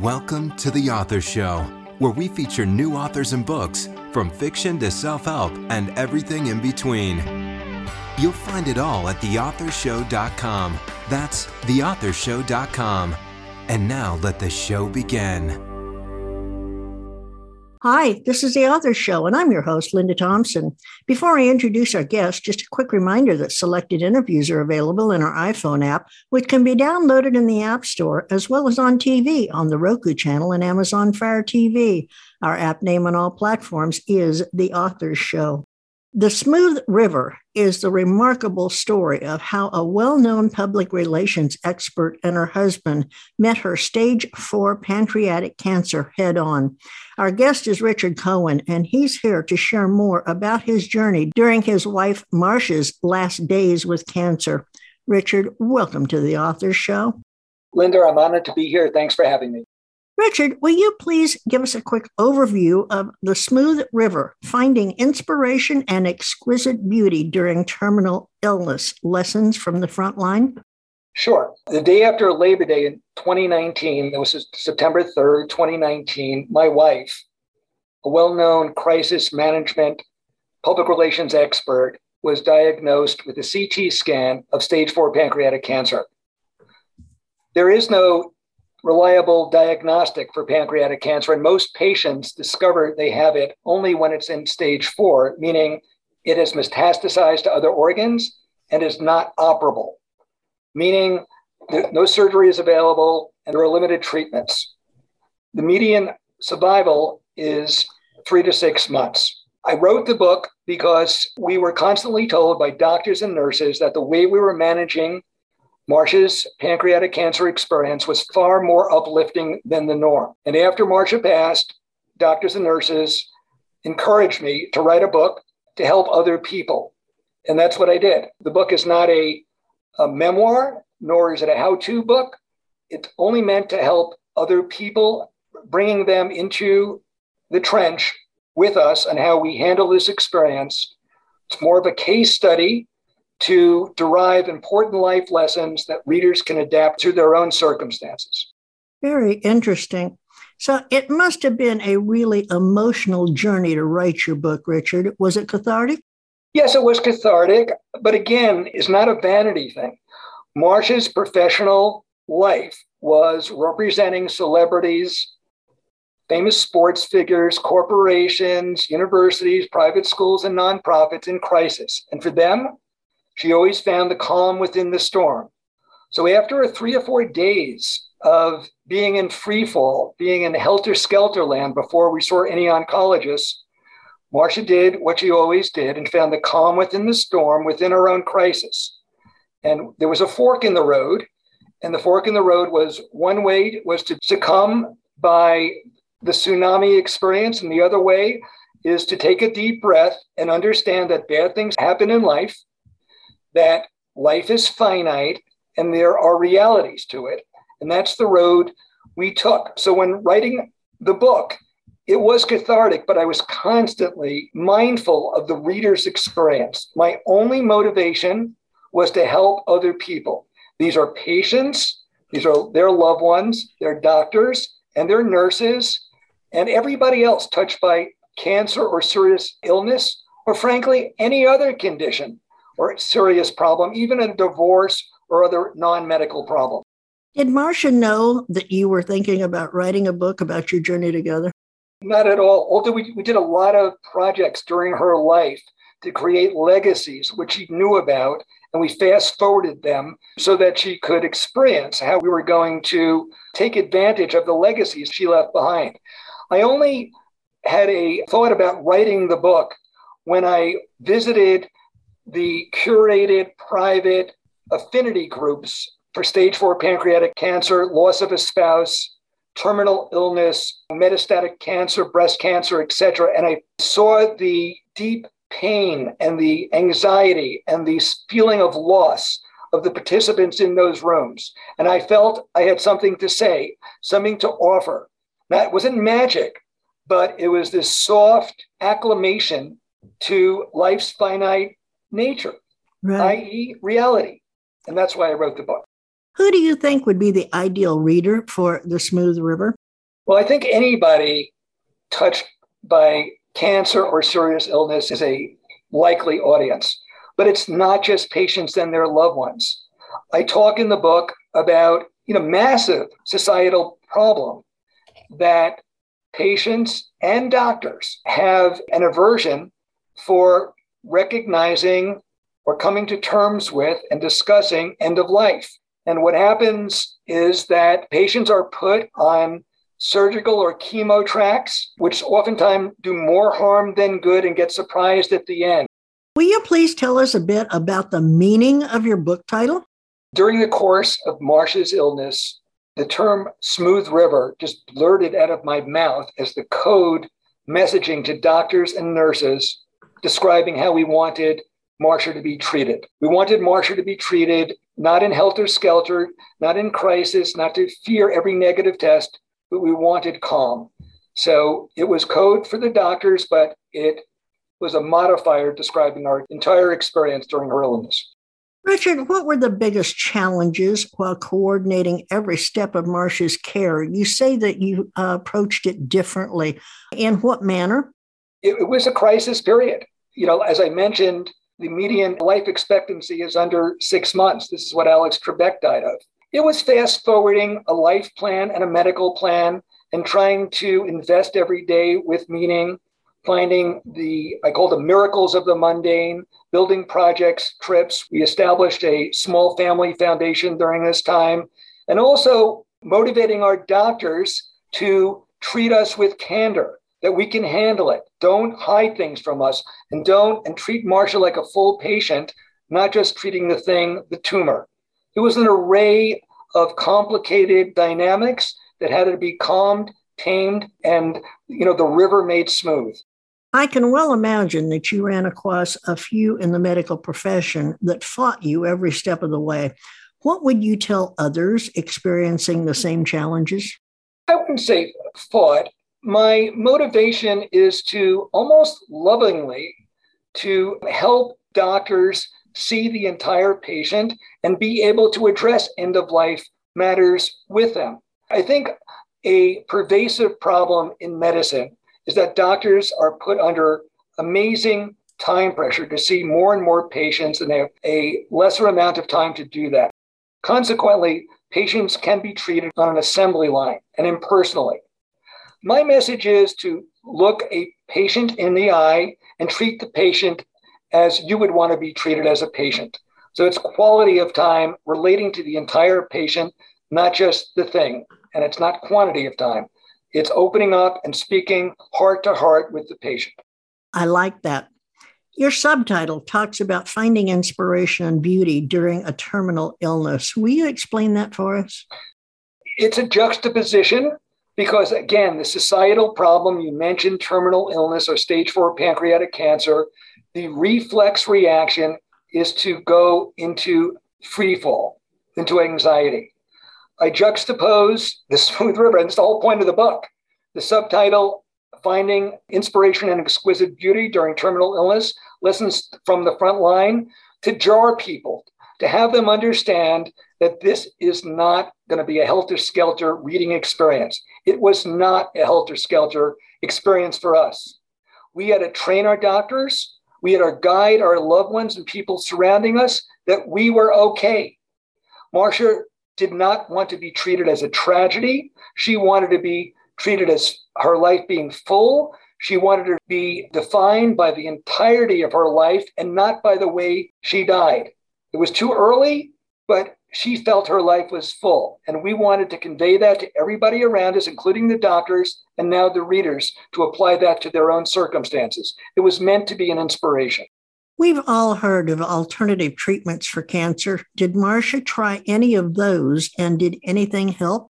Welcome to The Author Show, where we feature new authors and books, from fiction to self help and everything in between. You'll find it all at theauthorshow.com. That's theauthorshow.com. And now let the show begin. Hi, this is the Author Show, and I'm your host, Linda Thompson. Before I introduce our guest, just a quick reminder that selected interviews are available in our iPhone app, which can be downloaded in the App Store as well as on TV on the Roku channel and Amazon Fire TV. Our app name on all platforms is The Author Show. The Smooth River is the remarkable story of how a well known public relations expert and her husband met her stage four pancreatic cancer head on. Our guest is Richard Cohen, and he's here to share more about his journey during his wife Marcia's last days with cancer. Richard, welcome to the Authors Show. Linda, I'm honored to be here. Thanks for having me. Richard, will you please give us a quick overview of the Smooth River, finding inspiration and exquisite beauty during terminal illness? Lessons from the front line? Sure. The day after Labor Day in 2019, it was September 3rd, 2019, my wife, a well known crisis management public relations expert, was diagnosed with a CT scan of stage four pancreatic cancer. There is no reliable diagnostic for pancreatic cancer. And most patients discover they have it only when it's in stage four, meaning it has metastasized to other organs and is not operable, meaning no surgery is available and there are limited treatments. The median survival is three to six months. I wrote the book because we were constantly told by doctors and nurses that the way we were managing Marcia's pancreatic cancer experience was far more uplifting than the norm. And after Marsha passed, doctors and nurses encouraged me to write a book to help other people. And that's what I did. The book is not a, a memoir, nor is it a how to book. It's only meant to help other people, bringing them into the trench with us on how we handle this experience. It's more of a case study to derive important life lessons that readers can adapt to their own circumstances. Very interesting. So it must have been a really emotional journey to write your book, Richard. Was it cathartic? Yes, it was cathartic, but again, it's not a vanity thing. Marsh's professional life was representing celebrities, famous sports figures, corporations, universities, private schools, and nonprofits in crisis. And for them, she always found the calm within the storm. So after three or four days of being in free fall, being in helter skelter land before we saw any oncologists, Marcia did what she always did and found the calm within the storm within her own crisis. And there was a fork in the road. And the fork in the road was one way was to succumb by the tsunami experience, and the other way is to take a deep breath and understand that bad things happen in life that life is finite and there are realities to it. And that's the road we took. So when writing the book, it was cathartic, but I was constantly mindful of the reader's experience. My only motivation was to help other people. These are patients, these are their loved ones, their doctors, and their nurses, and everybody else touched by cancer or serious illness, or frankly, any other condition or serious problem, even a divorce or other non medical problem. Did Marcia know that you were thinking about writing a book about your journey together? Not at all. Although we, we did a lot of projects during her life to create legacies, which she knew about, and we fast forwarded them so that she could experience how we were going to take advantage of the legacies she left behind. I only had a thought about writing the book when I visited the curated private affinity groups for stage four pancreatic cancer, loss of a spouse, terminal illness, metastatic cancer, breast cancer, etc. And I saw the deep pain and the anxiety and the feeling of loss of the participants in those rooms. And I felt I had something to say, something to offer. That wasn't magic, but it was this soft acclamation to life's finite nature, right. i.e., reality. And that's why I wrote the book. Who do you think would be the ideal reader for The Smooth River? Well, I think anybody touched by cancer or serious illness is a likely audience, but it's not just patients and their loved ones. I talk in the book about you know massive societal problem that patients and doctors have an aversion for recognizing or coming to terms with and discussing end of life. And what happens is that patients are put on surgical or chemo tracks, which oftentimes do more harm than good and get surprised at the end. Will you please tell us a bit about the meaning of your book title? During the course of Marcia's illness, the term smooth river just blurted out of my mouth as the code messaging to doctors and nurses describing how we wanted Marcia to be treated. We wanted Marcia to be treated not in helter skelter, not in crisis, not to fear every negative test, but we wanted calm. So it was code for the doctors, but it was a modifier describing our entire experience during her illness. Richard, what were the biggest challenges while coordinating every step of Marcia's care? You say that you uh, approached it differently. In what manner? It, it was a crisis period. You know, as I mentioned, the median life expectancy is under six months. This is what Alex Trebek died of. It was fast forwarding a life plan and a medical plan and trying to invest every day with meaning, finding the, I call them miracles of the mundane, building projects, trips. We established a small family foundation during this time, and also motivating our doctors to treat us with candor that we can handle it. Don't hide things from us and don't and treat Marcia like a full patient, not just treating the thing, the tumor. It was an array of complicated dynamics that had to be calmed, tamed, and you know, the river made smooth. I can well imagine that you ran across a few in the medical profession that fought you every step of the way. What would you tell others experiencing the same challenges? I wouldn't say fought my motivation is to almost lovingly to help doctors see the entire patient and be able to address end of life matters with them. I think a pervasive problem in medicine is that doctors are put under amazing time pressure to see more and more patients and they have a lesser amount of time to do that. Consequently, patients can be treated on an assembly line and impersonally. My message is to look a patient in the eye and treat the patient as you would want to be treated as a patient. So it's quality of time relating to the entire patient, not just the thing. And it's not quantity of time. It's opening up and speaking heart to heart with the patient. I like that. Your subtitle talks about finding inspiration and beauty during a terminal illness. Will you explain that for us? It's a juxtaposition because again, the societal problem you mentioned terminal illness or stage four pancreatic cancer, the reflex reaction is to go into free fall, into anxiety. I juxtapose the smooth river, and it's the whole point of the book. The subtitle, Finding Inspiration and Exquisite Beauty During Terminal Illness, lessons from the front line to jar people, to have them understand that this is not going to be a helter skelter reading experience. It was not a helter skelter experience for us. We had to train our doctors, we had to guide our loved ones and people surrounding us that we were okay. Marcia did not want to be treated as a tragedy. She wanted to be treated as her life being full. She wanted to be defined by the entirety of her life and not by the way she died. It was too early, but she felt her life was full. And we wanted to convey that to everybody around us, including the doctors and now the readers, to apply that to their own circumstances. It was meant to be an inspiration. We've all heard of alternative treatments for cancer. Did Marcia try any of those and did anything help?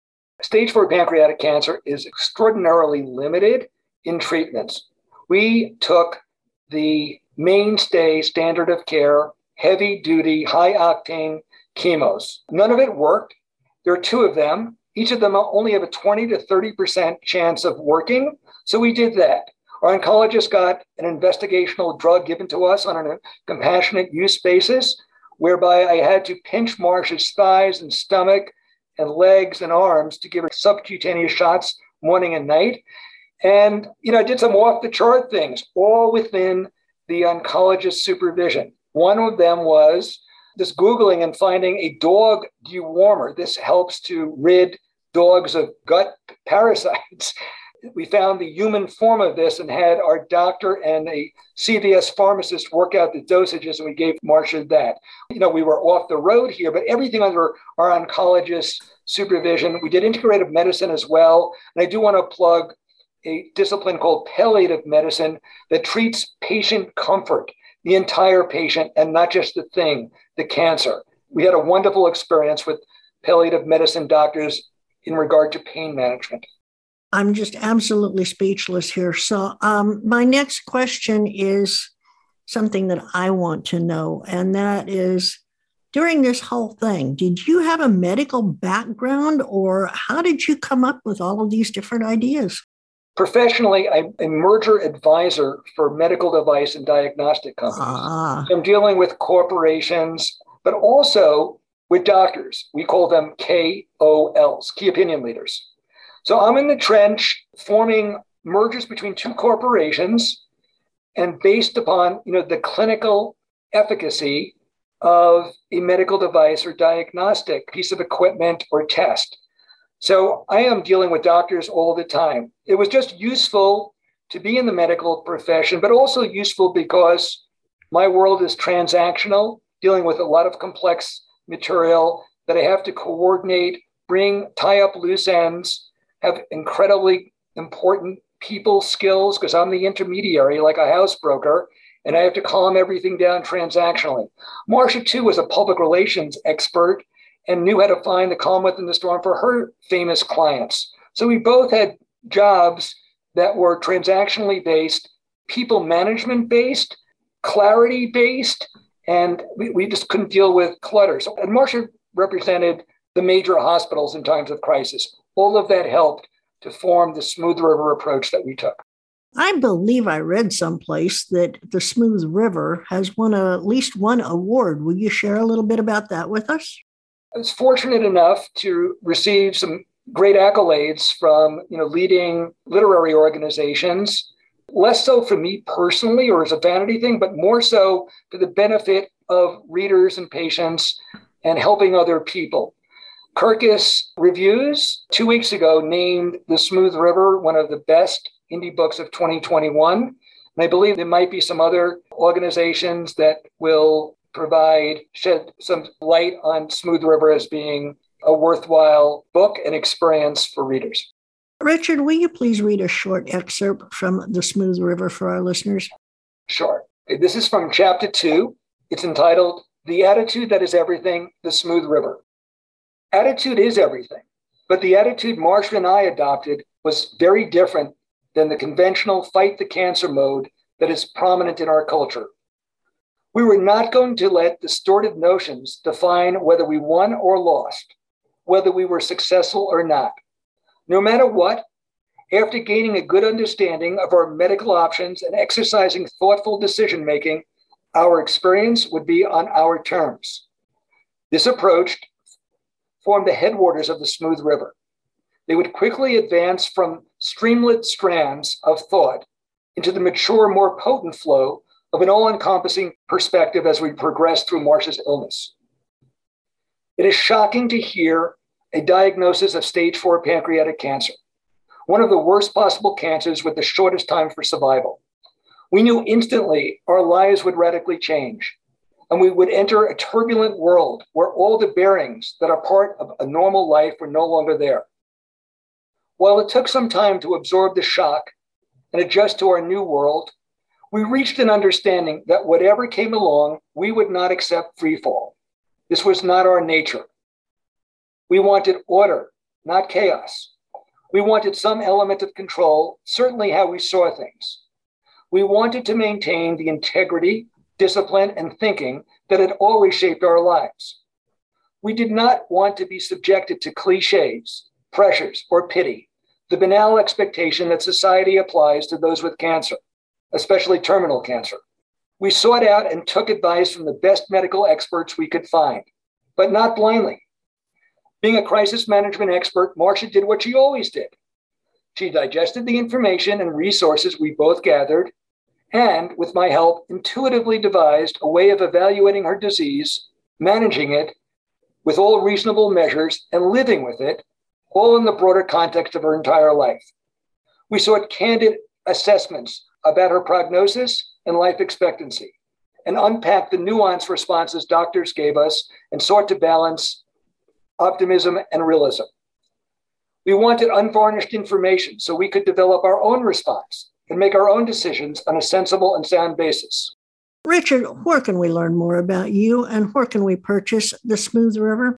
Stage four pancreatic cancer is extraordinarily limited in treatments. We took the mainstay standard of care, heavy duty, high octane chemos. None of it worked. There are two of them. Each of them only have a 20 to 30% chance of working. So we did that. Our oncologist got an investigational drug given to us on a compassionate use basis, whereby I had to pinch Marcia's thighs and stomach and legs and arms to give her subcutaneous shots morning and night. And, you know, I did some off the chart things, all within the oncologist's supervision. One of them was just Googling and finding a dog dewormer. This helps to rid dogs of gut parasites. We found the human form of this and had our doctor and a CVS pharmacist work out the dosages, and we gave Marcia that. You know, we were off the road here, but everything under our oncologist supervision. We did integrative medicine as well. And I do want to plug a discipline called palliative medicine that treats patient comfort, the entire patient, and not just the thing, the cancer. We had a wonderful experience with palliative medicine doctors in regard to pain management. I'm just absolutely speechless here. So, um, my next question is something that I want to know, and that is during this whole thing, did you have a medical background or how did you come up with all of these different ideas? Professionally, I'm a merger advisor for medical device and diagnostic companies. Ah. I'm dealing with corporations, but also with doctors. We call them KOLs, key opinion leaders. So I'm in the trench forming mergers between two corporations and based upon you know the clinical efficacy of a medical device or diagnostic piece of equipment or test. So I am dealing with doctors all the time. It was just useful to be in the medical profession, but also useful because my world is transactional, dealing with a lot of complex material that I have to coordinate, bring, tie up loose ends, have incredibly important people skills because I'm the intermediary, like a house broker, and I have to calm everything down transactionally. Marcia, too, was a public relations expert and knew how to find the calm within the storm for her famous clients. So we both had jobs that were transactionally based, people management based, clarity based, and we, we just couldn't deal with clutter. So, and Marcia represented the major hospitals in times of crisis. All of that helped to form the Smooth River approach that we took. I believe I read someplace that the Smooth River has won a, at least one award. Will you share a little bit about that with us? I was fortunate enough to receive some great accolades from you know leading literary organizations less so for me personally or as a vanity thing but more so for the benefit of readers and patients and helping other people. Kirkus reviews two weeks ago named the smooth river one of the best indie books of 2021 and i believe there might be some other organizations that will provide shed some light on smooth river as being a worthwhile book and experience for readers. Richard, will you please read a short excerpt from The Smooth River for our listeners? Sure. This is from chapter two. It's entitled The Attitude That Is Everything, The Smooth River. Attitude is everything, but the attitude Marcia and I adopted was very different than the conventional fight the cancer mode that is prominent in our culture. We were not going to let distorted notions define whether we won or lost whether we were successful or not. No matter what, after gaining a good understanding of our medical options and exercising thoughtful decision making, our experience would be on our terms. This approach formed the headwaters of the Smooth River. They would quickly advance from streamlet strands of thought into the mature, more potent flow of an all encompassing perspective as we progress through Marcia's illness. It is shocking to hear a diagnosis of stage four pancreatic cancer, one of the worst possible cancers with the shortest time for survival. We knew instantly our lives would radically change, and we would enter a turbulent world where all the bearings that are part of a normal life were no longer there. While it took some time to absorb the shock and adjust to our new world, we reached an understanding that whatever came along, we would not accept free fall. This was not our nature. We wanted order, not chaos. We wanted some element of control, certainly how we saw things. We wanted to maintain the integrity, discipline, and thinking that had always shaped our lives. We did not want to be subjected to cliches, pressures, or pity, the banal expectation that society applies to those with cancer, especially terminal cancer. We sought out and took advice from the best medical experts we could find, but not blindly. Being a crisis management expert, Marcia did what she always did. She digested the information and resources we both gathered, and with my help, intuitively devised a way of evaluating her disease, managing it with all reasonable measures, and living with it, all in the broader context of her entire life. We sought candid assessments about her prognosis and life expectancy and unpacked the nuanced responses doctors gave us and sought to balance optimism and realism. We wanted unvarnished information so we could develop our own response and make our own decisions on a sensible and sound basis. Richard, where can we learn more about you and where can we purchase The Smooth River?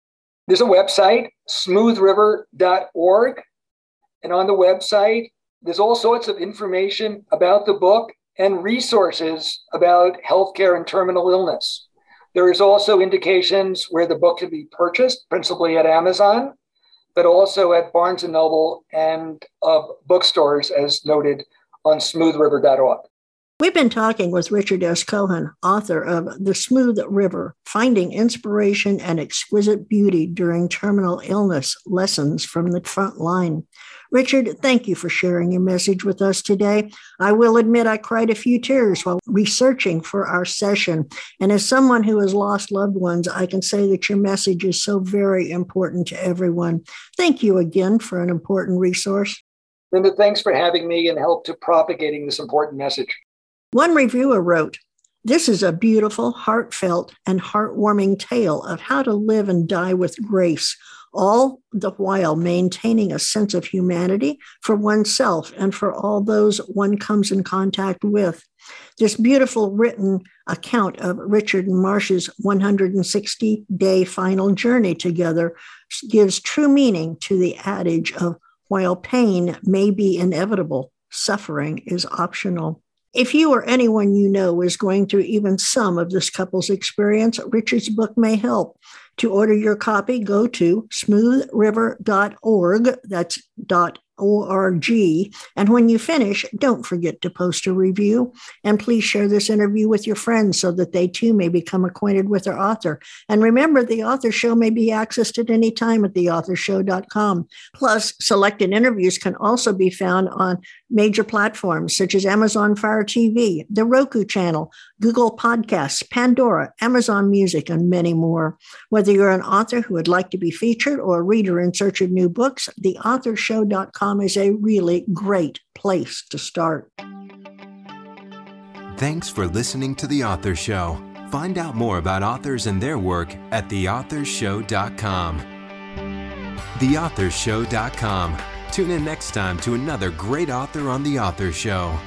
There's a website, smoothriver.org. And on the website, there's all sorts of information about the book and resources about healthcare and terminal illness. There is also indications where the book can be purchased, principally at Amazon, but also at Barnes Noble and uh, bookstores, as noted on smoothriver.org. We've been talking with Richard S. Cohen, author of The Smooth River Finding Inspiration and Exquisite Beauty During Terminal Illness Lessons from the Front Line. Richard, thank you for sharing your message with us today. I will admit I cried a few tears while researching for our session. And as someone who has lost loved ones, I can say that your message is so very important to everyone. Thank you again for an important resource. Linda, thanks for having me and help to propagating this important message. One reviewer wrote, this is a beautiful, heartfelt, and heartwarming tale of how to live and die with grace, all the while maintaining a sense of humanity for oneself and for all those one comes in contact with. This beautiful written account of Richard and Marcia's 160 day final journey together gives true meaning to the adage of while pain may be inevitable, suffering is optional. If you or anyone you know is going through even some of this couple's experience, Richard's book may help. To order your copy, go to smoothriver.org. That's dot org. And when you finish, don't forget to post a review. And please share this interview with your friends so that they too may become acquainted with our author. And remember, the author show may be accessed at any time at theauthorshow.com. Plus, selected interviews can also be found on major platforms such as Amazon Fire TV, the Roku channel, Google Podcasts, Pandora, Amazon Music, and many more. Whether you're an author who would like to be featured or a reader in search of new books, theauthorshow.com is a really great place to start. Thanks for listening to The Author Show. Find out more about authors and their work at theauthorshow.com. Theauthorshow.com. Tune in next time to another great author on The Author Show.